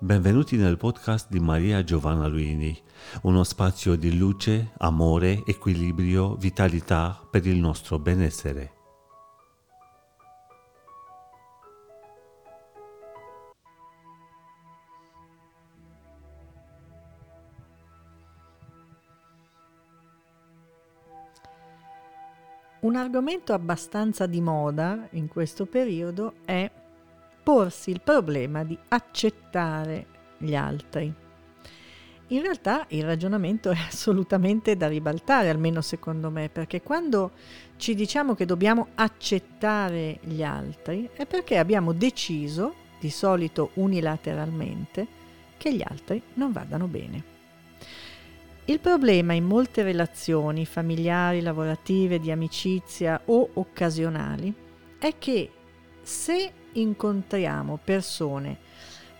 Benvenuti nel podcast di Maria Giovanna Luini, uno spazio di luce, amore, equilibrio, vitalità per il nostro benessere. Un argomento abbastanza di moda in questo periodo è porsi il problema di accettare gli altri. In realtà il ragionamento è assolutamente da ribaltare, almeno secondo me, perché quando ci diciamo che dobbiamo accettare gli altri è perché abbiamo deciso, di solito unilateralmente, che gli altri non vadano bene. Il problema in molte relazioni familiari, lavorative, di amicizia o occasionali è che se incontriamo persone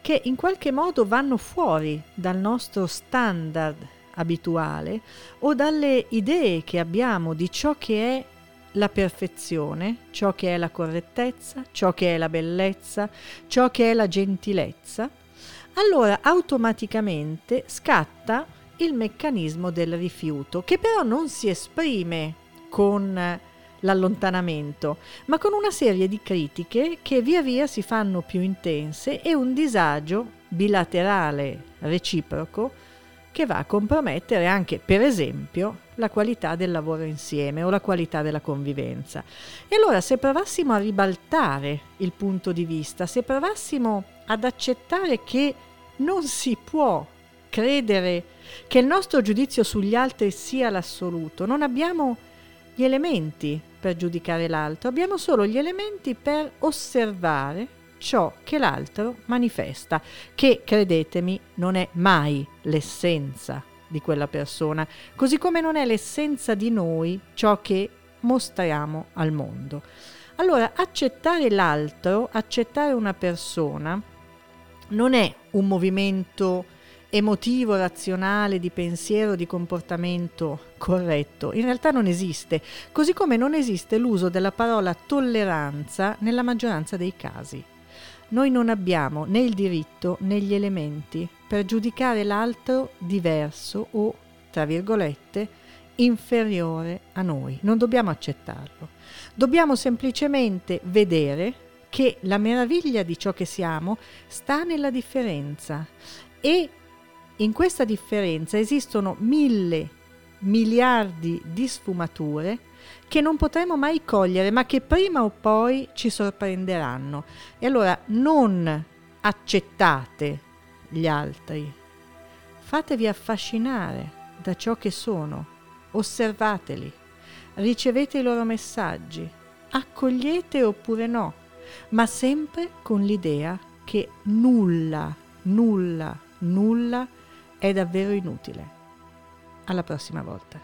che in qualche modo vanno fuori dal nostro standard abituale o dalle idee che abbiamo di ciò che è la perfezione, ciò che è la correttezza, ciò che è la bellezza, ciò che è la gentilezza, allora automaticamente scatta il meccanismo del rifiuto, che però non si esprime con l'allontanamento, ma con una serie di critiche che via via si fanno più intense e un disagio bilaterale reciproco che va a compromettere anche, per esempio, la qualità del lavoro insieme o la qualità della convivenza. E allora se provassimo a ribaltare il punto di vista, se provassimo ad accettare che non si può credere che il nostro giudizio sugli altri sia l'assoluto. Non abbiamo gli elementi per giudicare l'altro, abbiamo solo gli elementi per osservare ciò che l'altro manifesta, che credetemi non è mai l'essenza di quella persona, così come non è l'essenza di noi ciò che mostriamo al mondo. Allora, accettare l'altro, accettare una persona, non è un movimento emotivo, razionale, di pensiero, di comportamento corretto. In realtà non esiste, così come non esiste l'uso della parola tolleranza nella maggioranza dei casi. Noi non abbiamo né il diritto né gli elementi per giudicare l'altro diverso o, tra virgolette, inferiore a noi. Non dobbiamo accettarlo. Dobbiamo semplicemente vedere che la meraviglia di ciò che siamo sta nella differenza e in questa differenza esistono mille miliardi di sfumature che non potremo mai cogliere, ma che prima o poi ci sorprenderanno. E allora non accettate gli altri, fatevi affascinare da ciò che sono, osservateli, ricevete i loro messaggi, accogliete oppure no, ma sempre con l'idea che nulla, nulla, nulla è davvero inutile. Alla prossima volta.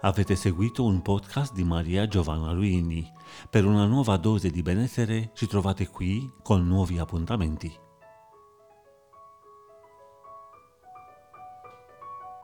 Avete seguito un podcast di Maria Giovanna Luini. Per una nuova dose di benessere ci trovate qui con nuovi appuntamenti.